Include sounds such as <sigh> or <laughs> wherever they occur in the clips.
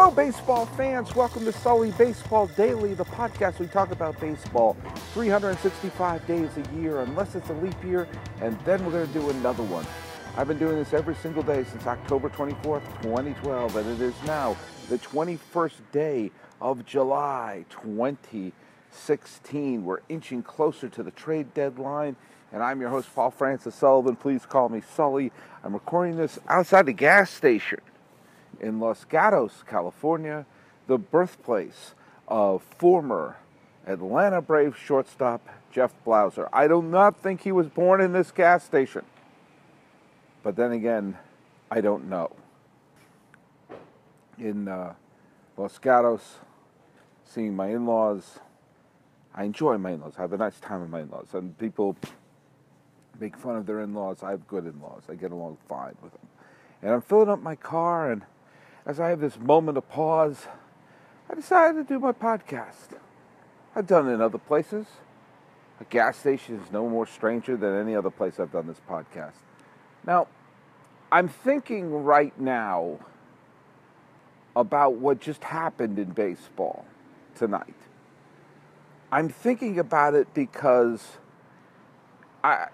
Hello, baseball fans. Welcome to Sully Baseball Daily, the podcast we talk about baseball 365 days a year, unless it's a leap year, and then we're going to do another one. I've been doing this every single day since October 24th, 2012, and it is now the 21st day of July 2016. We're inching closer to the trade deadline, and I'm your host, Paul Francis Sullivan. Please call me Sully. I'm recording this outside the gas station in Los Gatos, California, the birthplace of former Atlanta Braves shortstop Jeff Blauser. I do not think he was born in this gas station. But then again, I don't know. In uh, Los Gatos, seeing my in laws, I enjoy my in laws. I have a nice time with my in laws. And people make fun of their in laws. I have good in laws. I get along fine with them. And I'm filling up my car, and as I have this moment of pause, I decided to do my podcast. I've done it in other places. A gas station is no more stranger than any other place I've done this podcast. Now, I'm thinking right now about what just happened in baseball tonight. I'm thinking about it because I,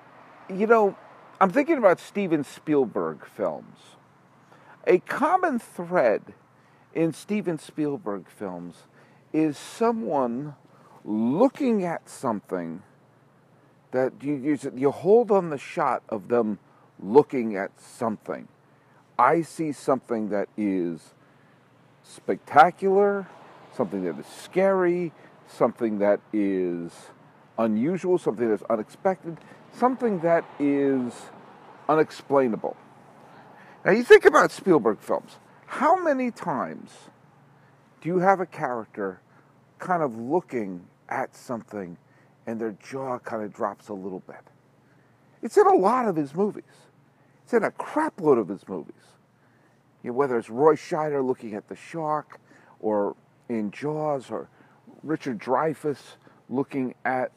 you know, I'm thinking about Steven Spielberg films. A common thread in Steven Spielberg films is someone looking at something that you you hold on the shot of them looking at something. I see something that is spectacular, something that is scary, something that is unusual, something that's unexpected, something that is unexplainable. Now, you think about Spielberg films. How many times do you have a character kind of looking at something and their jaw kind of drops a little bit? It's in a lot of his movies. It's in a crapload of his movies. You know, whether it's Roy Scheider looking at the shark, or in Jaws, or Richard Dreyfuss looking at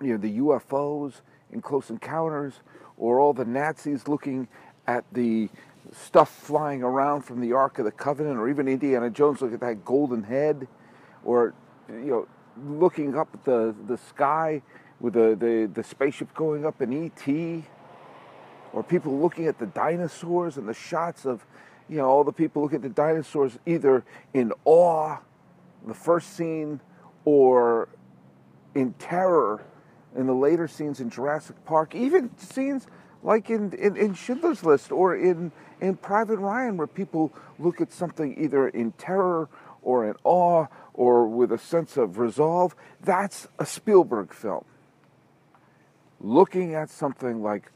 you know the UFOs in Close Encounters, or all the Nazis looking at the stuff flying around from the Ark of the Covenant, or even Indiana Jones look at that golden head, or you know, looking up at the, the sky with the, the, the spaceship going up in ET, or people looking at the dinosaurs and the shots of, you know, all the people looking at the dinosaurs either in awe, the first scene, or in terror in the later scenes in Jurassic Park, even scenes like in, in, in Schindler's List or in, in Private Ryan, where people look at something either in terror or in awe or with a sense of resolve. That's a Spielberg film. Looking at something like,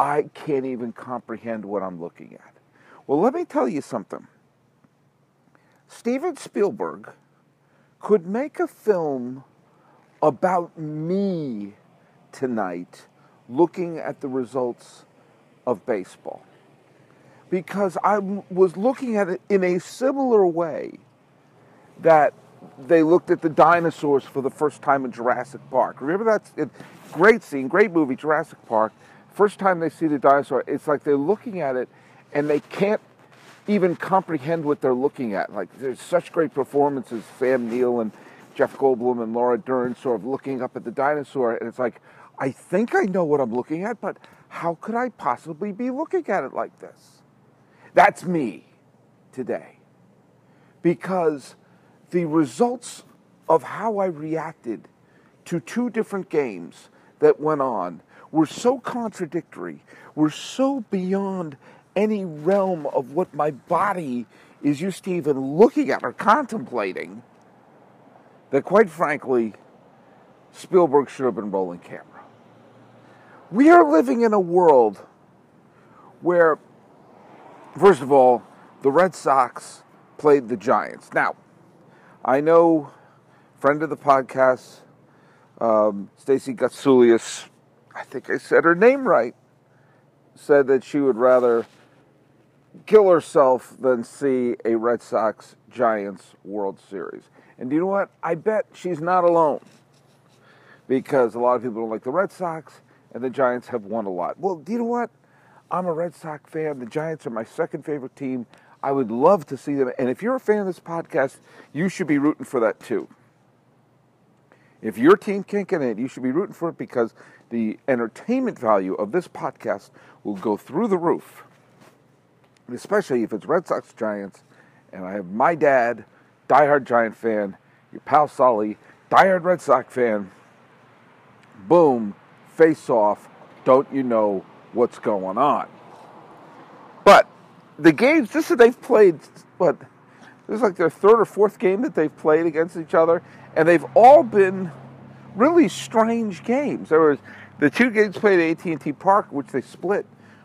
I can't even comprehend what I'm looking at. Well, let me tell you something. Steven Spielberg could make a film about me tonight looking at the results of baseball. Because I was looking at it in a similar way that they looked at the dinosaurs for the first time in Jurassic Park. Remember that great scene, great movie, Jurassic Park. First time they see the dinosaur, it's like they're looking at it and they can't even comprehend what they're looking at. Like there's such great performances, Sam Neill and Jeff Goldblum and Laura Dern sort of looking up at the dinosaur, and it's like, I think I know what I'm looking at, but how could I possibly be looking at it like this? That's me today. Because the results of how I reacted to two different games that went on were so contradictory, were so beyond any realm of what my body is used to even looking at or contemplating, that quite frankly, Spielberg should have been rolling camera. We are living in a world where, first of all, the Red Sox played the Giants. Now, I know, friend of the podcast, um, Stacey Gotsulias, I think I said her name right, said that she would rather kill herself than see a Red Sox Giants World Series. And do you know what? I bet she's not alone because a lot of people don't like the Red Sox and the Giants have won a lot. Well, do you know what? I'm a Red Sox fan. The Giants are my second favorite team. I would love to see them. And if you're a fan of this podcast, you should be rooting for that too. If your team can't get in, you should be rooting for it because the entertainment value of this podcast will go through the roof. Especially if it's Red Sox Giants, and I have my dad, diehard Giant fan, your pal Sully, diehard Red Sox fan. Boom, face off. Don't you know what's going on? But the games, this is they've played what this is like their third or fourth game that they've played against each other, and they've all been really strange games. There was the two games played at AT&T Park, which they split,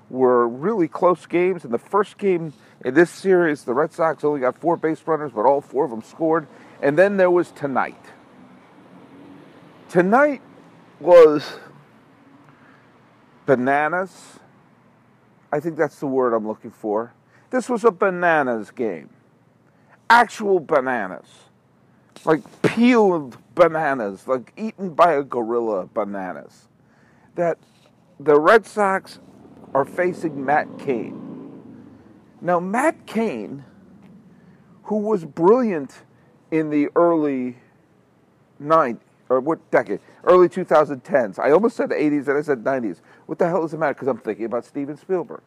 were really close games. And the first game in this series, the Red Sox only got four base runners, but all four of them scored. And then there was tonight. Tonight was bananas. I think that's the word I'm looking for. This was a bananas game. Actual bananas. Like peeled bananas, like eaten by a gorilla bananas. That the Red Sox are facing Matt Cain. Now, Matt Cain, who was brilliant in the early 90s, or what decade? Early 2010s. I almost said 80s and I said 90s. What the hell does it matter? Because I'm thinking about Steven Spielberg.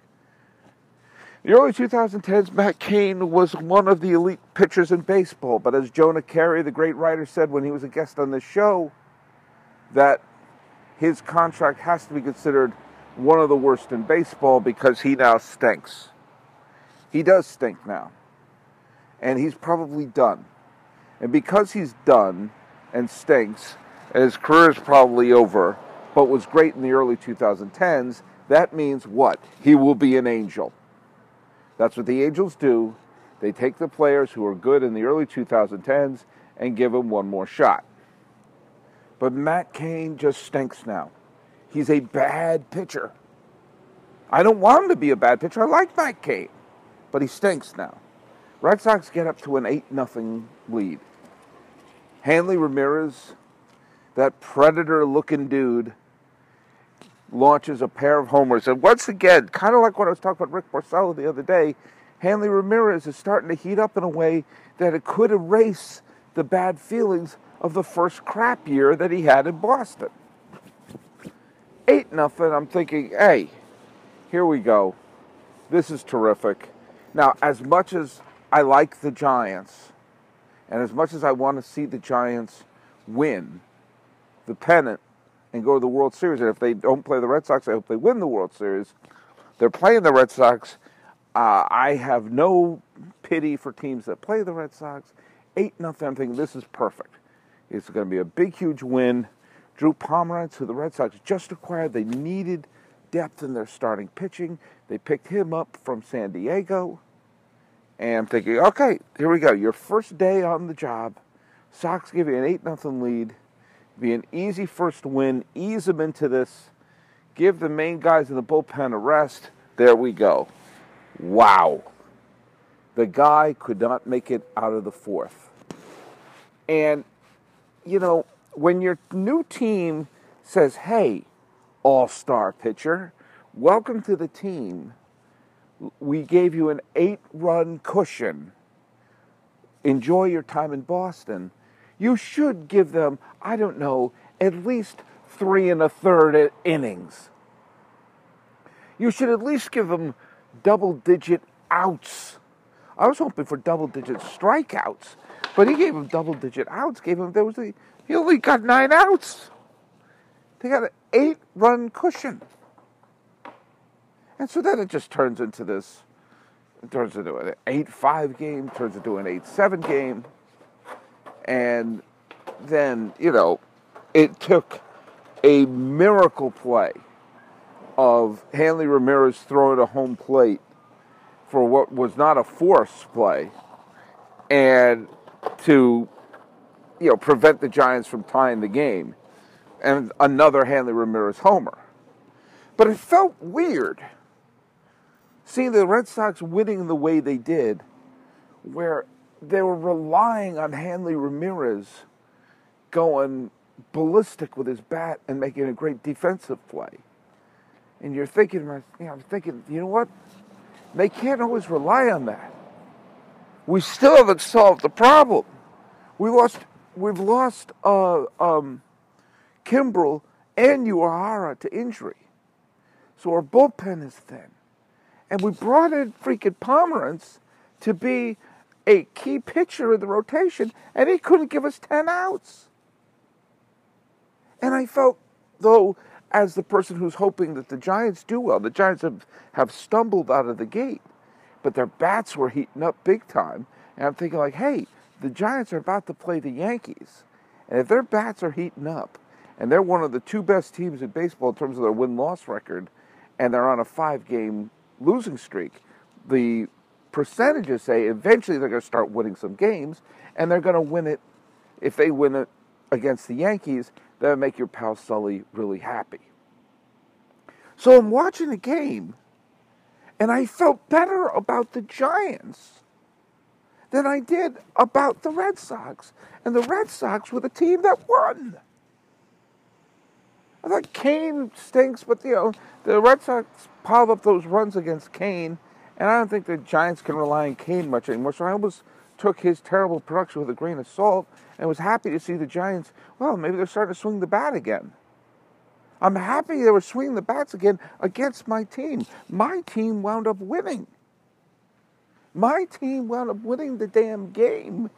The early 2010s, Matt Cain was one of the elite pitchers in baseball. But as Jonah Keri, the great writer, said when he was a guest on this show, that his contract has to be considered one of the worst in baseball because he now stinks. He does stink now. And he's probably done. And because he's done and stinks, and his career is probably over, but was great in the early 2010s, that means what? He will be an angel. That's what the Angels do. They take the players who are good in the early 2010s and give them one more shot. But Matt Cain just stinks now. He's a bad pitcher. I don't want him to be a bad pitcher. I like Matt Cain, but he stinks now. Red Sox get up to an 8 0 lead. Hanley Ramirez, that predator looking dude, launches a pair of homers. And once again, kind of like what I was talking about Rick Porcello the other day, Hanley Ramirez is starting to heat up in a way that it could erase the bad feelings of the first crap year that he had in Boston. Eight nothing. I'm thinking, hey, here we go. This is terrific. Now, as much as I like the Giants, and as much as I want to see the Giants win the pennant and go to the World Series, and if they don't play the Red Sox, I hope they win the World Series. They're playing the Red Sox. Uh, I have no pity for teams that play the Red Sox. Eight nothing. I'm thinking this is perfect. It's going to be a big, huge win. Drew Pomeranz, who the Red Sox just acquired, they needed depth in their starting pitching. They picked him up from San Diego. And I'm thinking, okay, here we go. Your first day on the job. Sox give you an 8 nothing lead. Be an easy first win. Ease them into this. Give the main guys in the bullpen a rest. There we go. Wow. The guy could not make it out of the fourth. And, you know, when your new team says, hey, all star pitcher, welcome to the team. We gave you an eight run cushion. Enjoy your time in Boston. You should give them, I don't know, at least three and a third innings. You should at least give them double digit outs. I was hoping for double digit strikeouts, but he gave him double digit outs. Gave him there was a, he only got nine outs. They got an eight run cushion. And so then it just turns into this, it turns into an 8 5 game, turns into an 8 7 game. And then, you know, it took a miracle play of Hanley Ramirez throwing a home plate for what was not a force play and to you know prevent the Giants from tying the game and another Hanley Ramirez homer. But it felt weird seeing the Red Sox winning the way they did, where they were relying on Hanley Ramirez going ballistic with his bat and making a great defensive play. And you're thinking, you know, I'm thinking, you know what? They can't always rely on that. we still haven't solved the problem. We lost, we've lost uh, um, Kimbrel and Uehara to injury. So our bullpen is thin. And we brought in freaking Pomeranz to be a key pitcher in the rotation, and he couldn't give us 10 outs. And I felt, though, as the person who's hoping that the Giants do well, the Giants have, have stumbled out of the gate, but their bats were heating up big time. And I'm thinking, like, hey, the Giants are about to play the Yankees. And if their bats are heating up, and they're one of the two best teams in baseball in terms of their win loss record, and they're on a five game losing streak, the percentages say eventually they're going to start winning some games, and they're going to win it. If they win it against the Yankees, that would make your pal Sully really happy. So I'm watching the game, and I felt better about the Giants than I did about the Red Sox. And the Red Sox were the team that won. I thought Cain stinks, but you know, the Red Sox piled up those runs against Cain, and I don't think the Giants can rely on Cain much anymore. So I almost took his terrible production with a grain of salt and was happy to see the Giants, well, maybe they're starting to swing the bat again. I'm happy they were swinging the bats again against my team. My team wound up winning. My team wound up winning the damn game.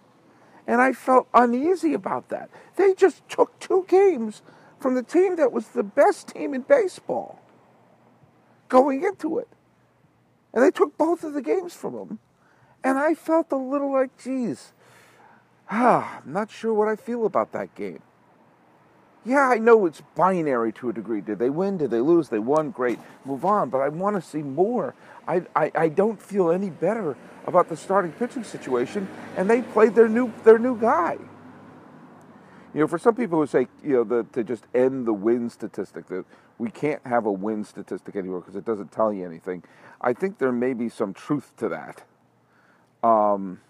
And I felt uneasy about that. They just took two games from the team that was the best team in baseball going into it. And they took both of the games from them. And I felt a little like, geez, ah, I'm not sure what I feel about that game. Yeah, I know it's binary to a degree. Did they win? Did they lose? They won. Great. Move on. But I want to see more. I, I, I don't feel any better about the starting pitching situation. And they played their new their new guy. You know, for some people who say, you know, the, to just end the win statistic, that we can't have a win statistic anymore because it doesn't tell you anything. I think there may be some truth to that. Um,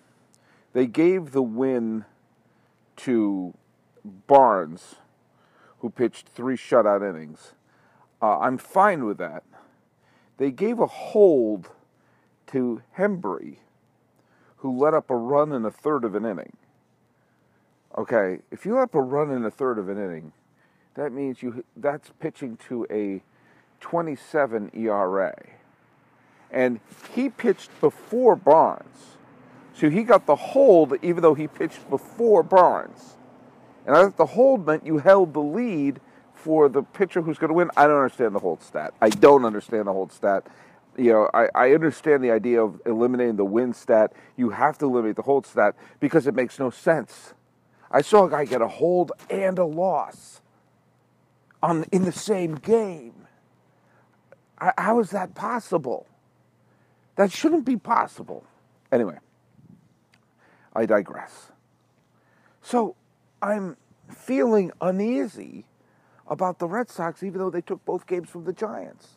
they gave the win to Barnes, who pitched three shutout innings. Uh, I'm fine with that. They gave a hold to Hembree, who let up a run in a third of an inning. Okay, if you up a run in a third of an inning, that means you that's pitching to a 27 ERA. And he pitched before Barnes. So he got the hold even though he pitched before Barnes. And I thought the hold meant you held the lead for the pitcher who's going to win. I don't understand the hold stat. I don't understand the hold stat. You know, I, I understand the idea of eliminating the win stat. You have to eliminate the hold stat because it makes no sense. I saw a guy get a hold and a loss on in the same game. How is that possible? That shouldn't be possible. Anyway, I digress. So I'm feeling uneasy about the Red Sox, even though they took both games from the Giants.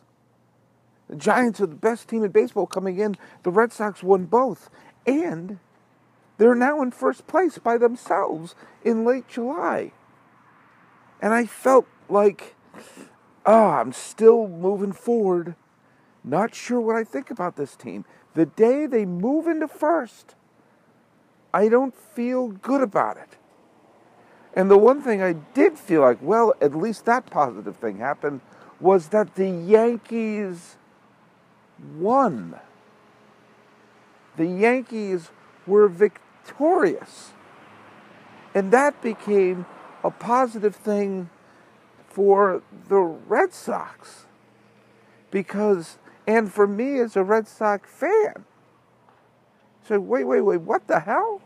The Giants are the best team in baseball coming in. The Red Sox won both. And they're now in first place by themselves in late July. And I felt like, oh, I'm still moving forward. Not sure what I think about this team. The day they move into first, I don't feel good about it. And the one thing I did feel like, well, at least that positive thing happened, was that the Yankees won. The Yankees were victorious. And that became a positive thing for the Red Sox. Because, and for me as a Red Sox fan, so wait, wait, wait, what the hell?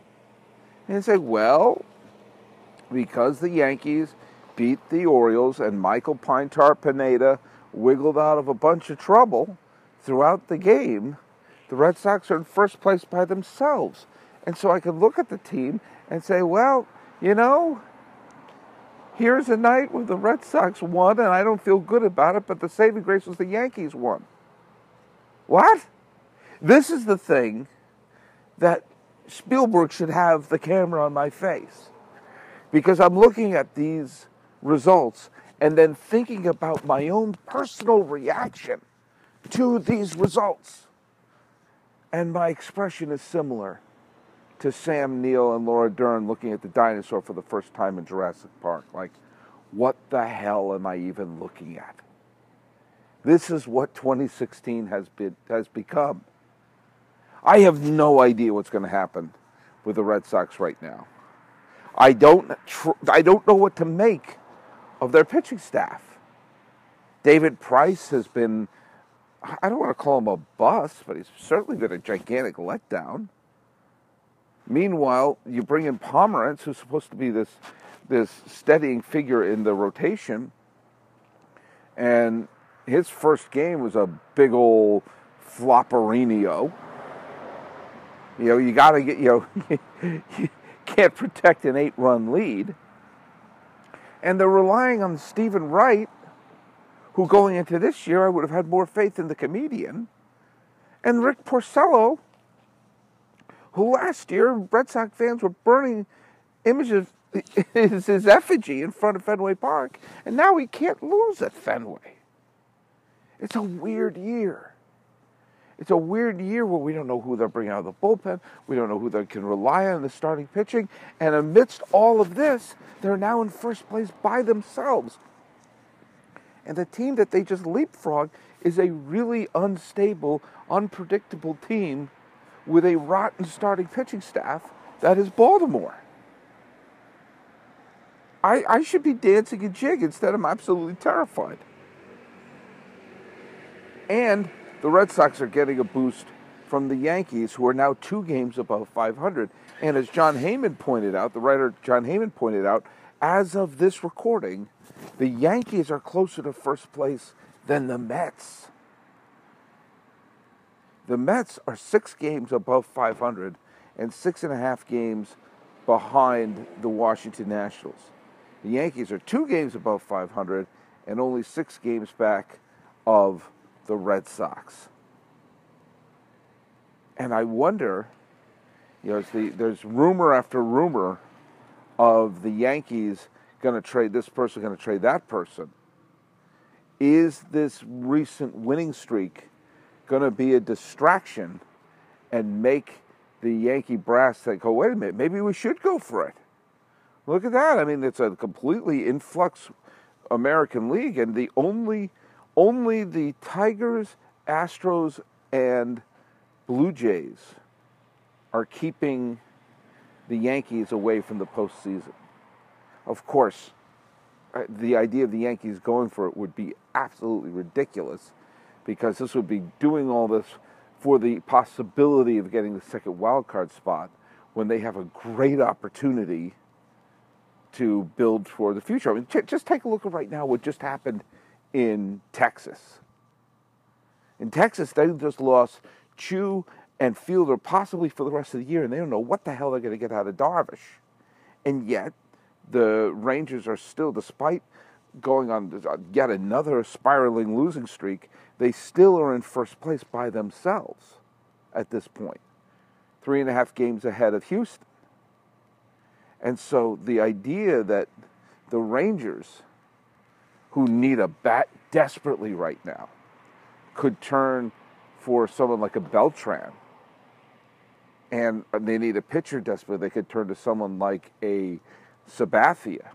And say, well, because the Yankees beat the Orioles and Michael Pintar Pineda wiggled out of a bunch of trouble throughout the game, the Red Sox are in first place by themselves. And so I could look at the team and say, well, you know, here's a night where the Red Sox won and I don't feel good about it, but the saving grace was the Yankees won. What? This is the thing that Spielberg should have the camera on my face. Because I'm looking at these results and then thinking about my own personal reaction to these results. And my expression is similar. To Sam Neill and Laura Dern looking at the dinosaur for the first time in Jurassic Park. Like, what the hell am I even looking at? This is what 2016 has been has become. I have no idea what's going to happen with the Red Sox right now. I don't tr- I don't know what to make of their pitching staff. David Price has been I don't want to call him a bust, but he's certainly been a gigantic letdown. Meanwhile, you bring in Pomeranz, who's supposed to be this this steadying figure in the rotation, and his first game was a big old flopperino. You know, you got to get you know <laughs> you can't protect an eight-run lead, and they're relying on Steven Wright, who going into this year I would have had more faith in the comedian, and Rick Porcello who last year Red Sox fans were burning images his, <laughs> his effigy in front of Fenway Park, and now he can't lose at Fenway. It's a weird year. It's a weird year where we don't know who they're bringing out of the bullpen. We don't know who they can rely on in the starting pitching. And amidst all of this, they're now in first place by themselves. And the team that they just leapfrog is a really unstable, unpredictable team with a rotten starting pitching staff that is Baltimore. I, I should be dancing a jig instead I'm absolutely terrified. And the Red Sox are getting a boost from the Yankees, who are now two games above 500. And as Jon Heyman pointed out, the writer Jon Heyman pointed out, as of this recording, the Yankees are closer to first place than the Mets. The Mets are six games above 500 and six and a half games behind the Washington Nationals. The Yankees are two games above 500 and only six games back of the Red Sox. And I wonder, you know, the, there's rumor after rumor of the Yankees going to trade this person, going to trade that person. Is this recent winning streak going to be a distraction and make the Yankee brass think, oh, wait a minute, maybe we should go for it. Look at that. I mean, it's a completely influx American League, and the only, only the Tigers, Astros, and Blue Jays are keeping the Yankees away from the postseason. Of course, uh, the idea of the Yankees going for it would be absolutely ridiculous because this would be doing all this for the possibility of getting the second wild card spot when they have a great opportunity to build for the future. I mean, just take a look at right now what just happened in Texas. In Texas, they just lost Choo and Fielder possibly for the rest of the year, and they don't know what the hell they're going to get out of Darvish. And yet, the Rangers are still, despite going on uh, yet another spiraling losing streak, they still are in first place by themselves at this point, three and a half games ahead of Houston. And so the idea that the Rangers, who need a bat desperately right now, could turn for someone like a Beltran, and they need a pitcher desperately, they could turn to someone like a Sabathia.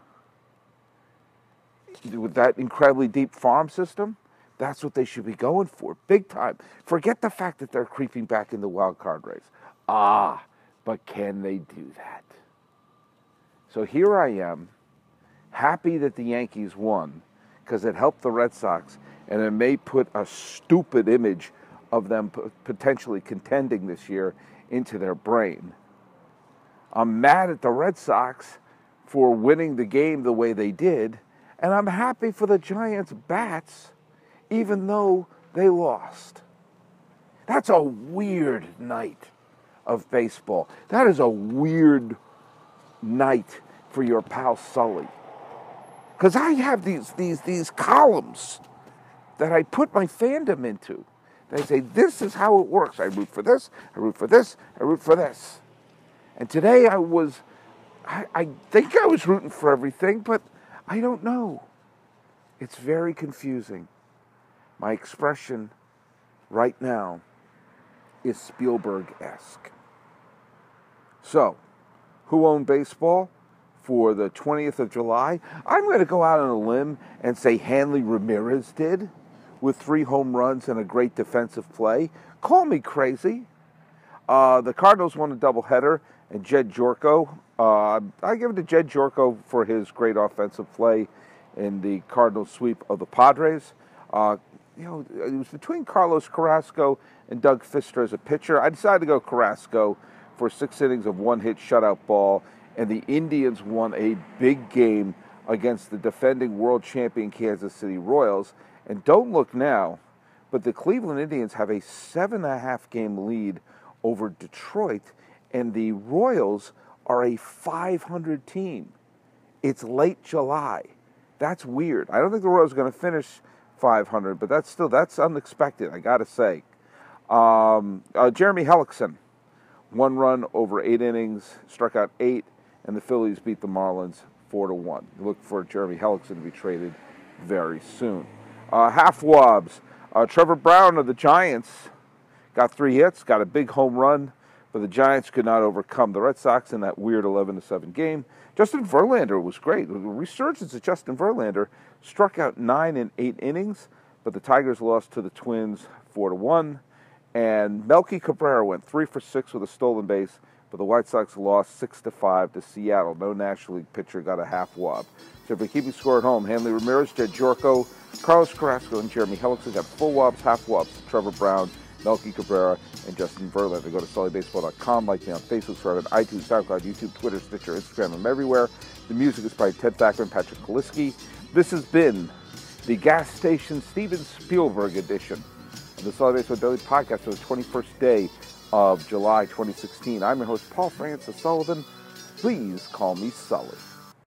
With that incredibly deep farm system, that's what they should be going for, big time. Forget the fact that they're creeping back in the wild card race. Ah, but can they do that? So here I am, happy that the Yankees won because it helped the Red Sox and it may put a stupid image of them potentially contending this year into their brain. I'm mad at the Red Sox for winning the game the way they did, and I'm happy for the Giants' bats even though they lost. That's a weird night of baseball. That is a weird night for your pal Sully. Because I have these, these, these columns that I put my fandom into. They say, this is how it works. I root for this, I root for this, I root for this. And today I was, I, I think I was rooting for everything, but I don't know. It's very confusing. My expression right now is Spielberg esque. So who owned baseball for the 20th of July? I'm going to go out on a limb and say Hanley Ramirez did with three home runs and a great defensive play. Call me crazy. Uh, the Cardinals won a doubleheader, and Jedd Gyorko. Uh, I give it to Jedd Gyorko for his great offensive play in the Cardinals sweep of the Padres. Uh, you know, it was between Carlos Carrasco and Doug Fister as a pitcher. I decided to go Carrasco for six innings of one hit shutout ball, and the Indians won a big game against the defending world champion Kansas City Royals. And don't look now, but the Cleveland Indians have a seven and a half game lead over Detroit, and the Royals are a 500 team. It's late July. That's weird. I don't think the Royals are going to finish 500, but that's still that's unexpected. I got to say. Um, uh, Jeremy Hellickson, one run over eight innings, struck out eight, and the Phillies beat the Marlins four to one. Look for Jeremy Hellickson to be traded very soon. Uh, half wobs. Uh, Trevor Brown of the Giants got three hits, got a big home run, but the Giants could not overcome the Red Sox in that weird 11 7 game. Justin Verlander was great. The resurgence of Justin Verlander struck out nine in eight innings, but the Tigers lost to the Twins 4 to 1. And Melky Cabrera went three for six with a stolen base, but the White Sox lost six to five to Seattle. No National League pitcher got a half wob. So if we're keeping score at home, Hanley Ramirez, Jedd Gyorko, Carlos Carrasco, and Jeremy Hellickson got full wobs, half wobs. Trevor Brown, Melky Cabrera, and Justin Verlander. Go to SullyBaseball.com, like me on Facebook, subscribe on iTunes, SoundCloud, YouTube, Twitter, Stitcher, Instagram. I'm everywhere. The music is by Ted Thacker and Patrick Kaliski. This has been the gas station Steven Spielberg edition of the Sully Baseball Daily Podcast for the 21st day of July 2016. I'm your host, Paul Francis Sullivan. Please call me Sully.